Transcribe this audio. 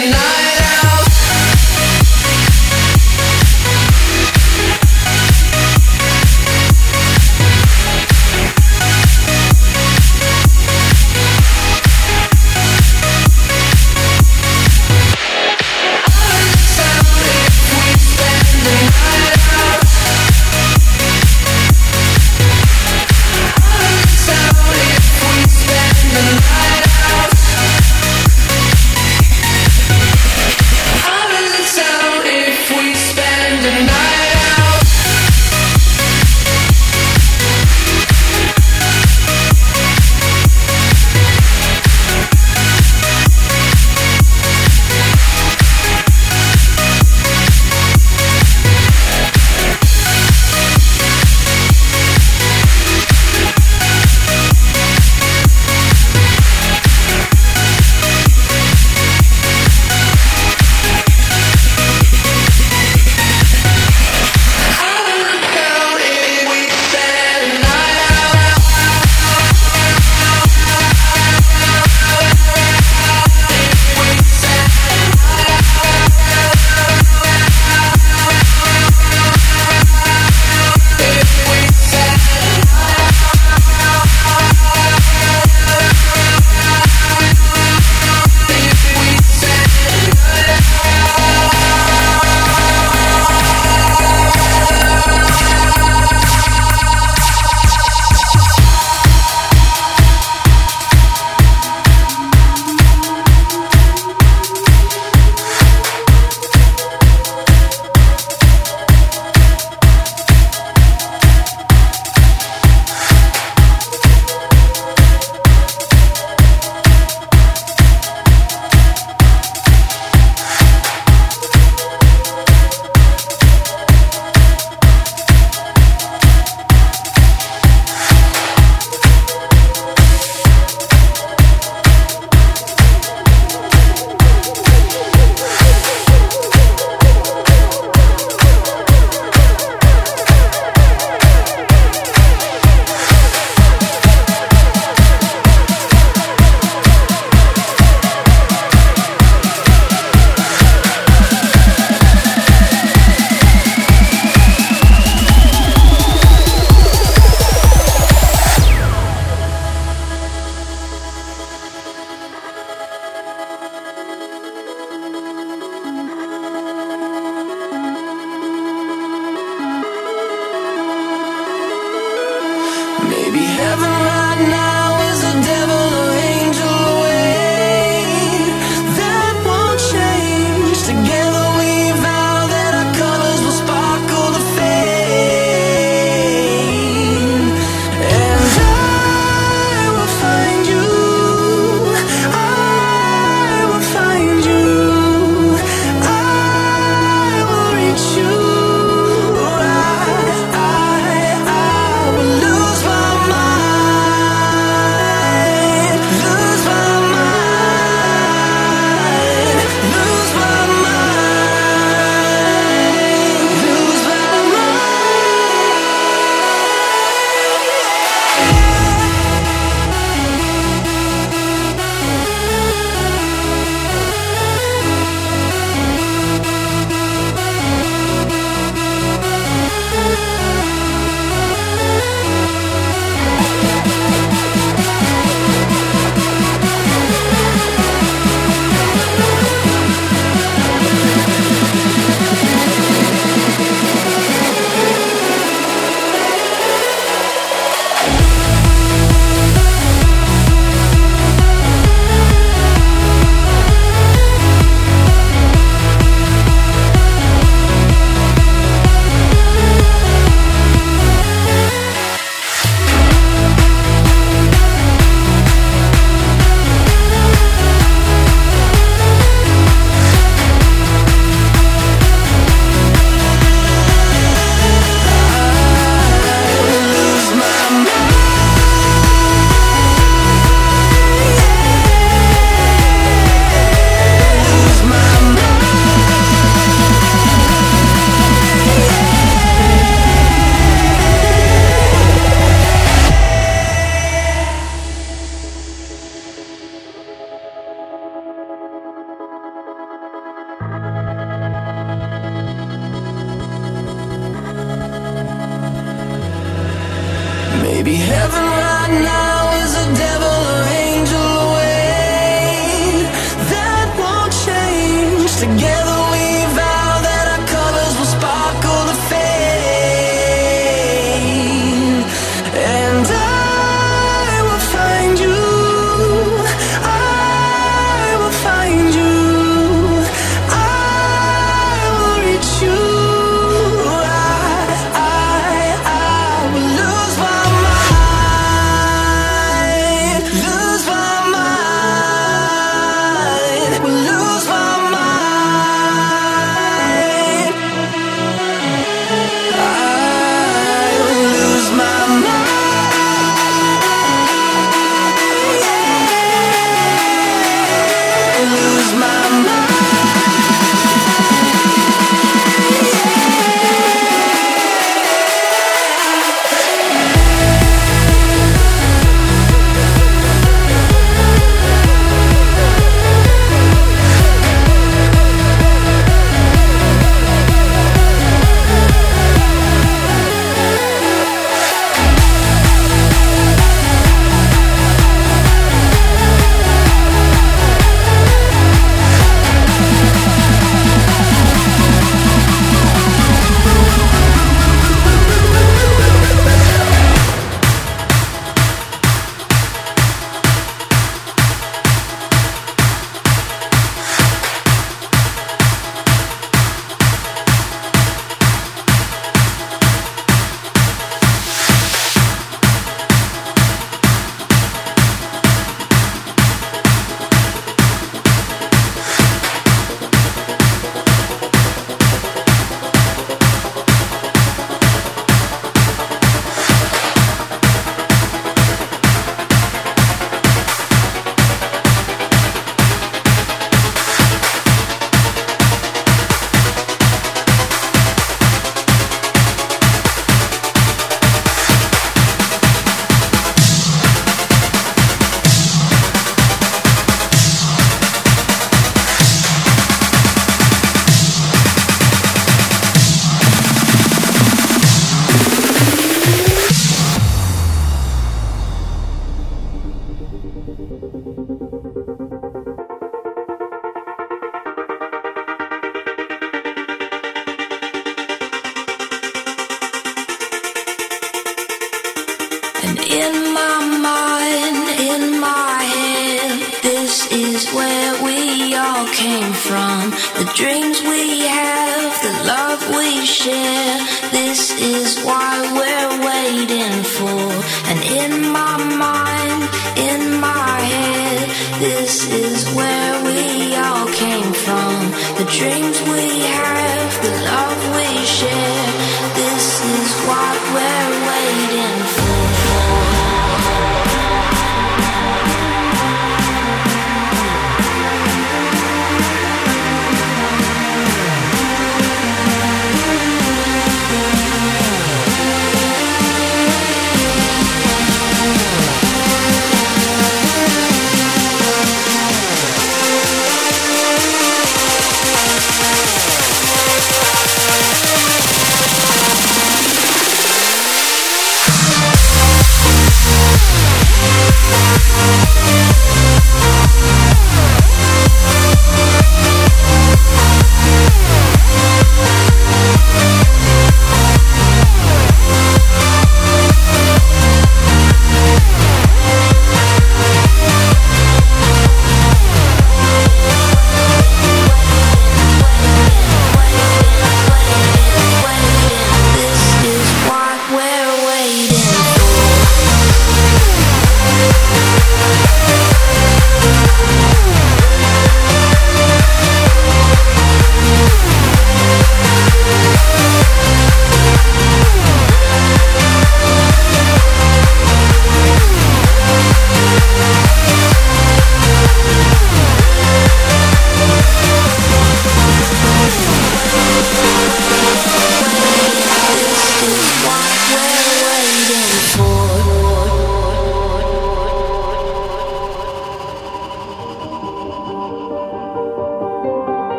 the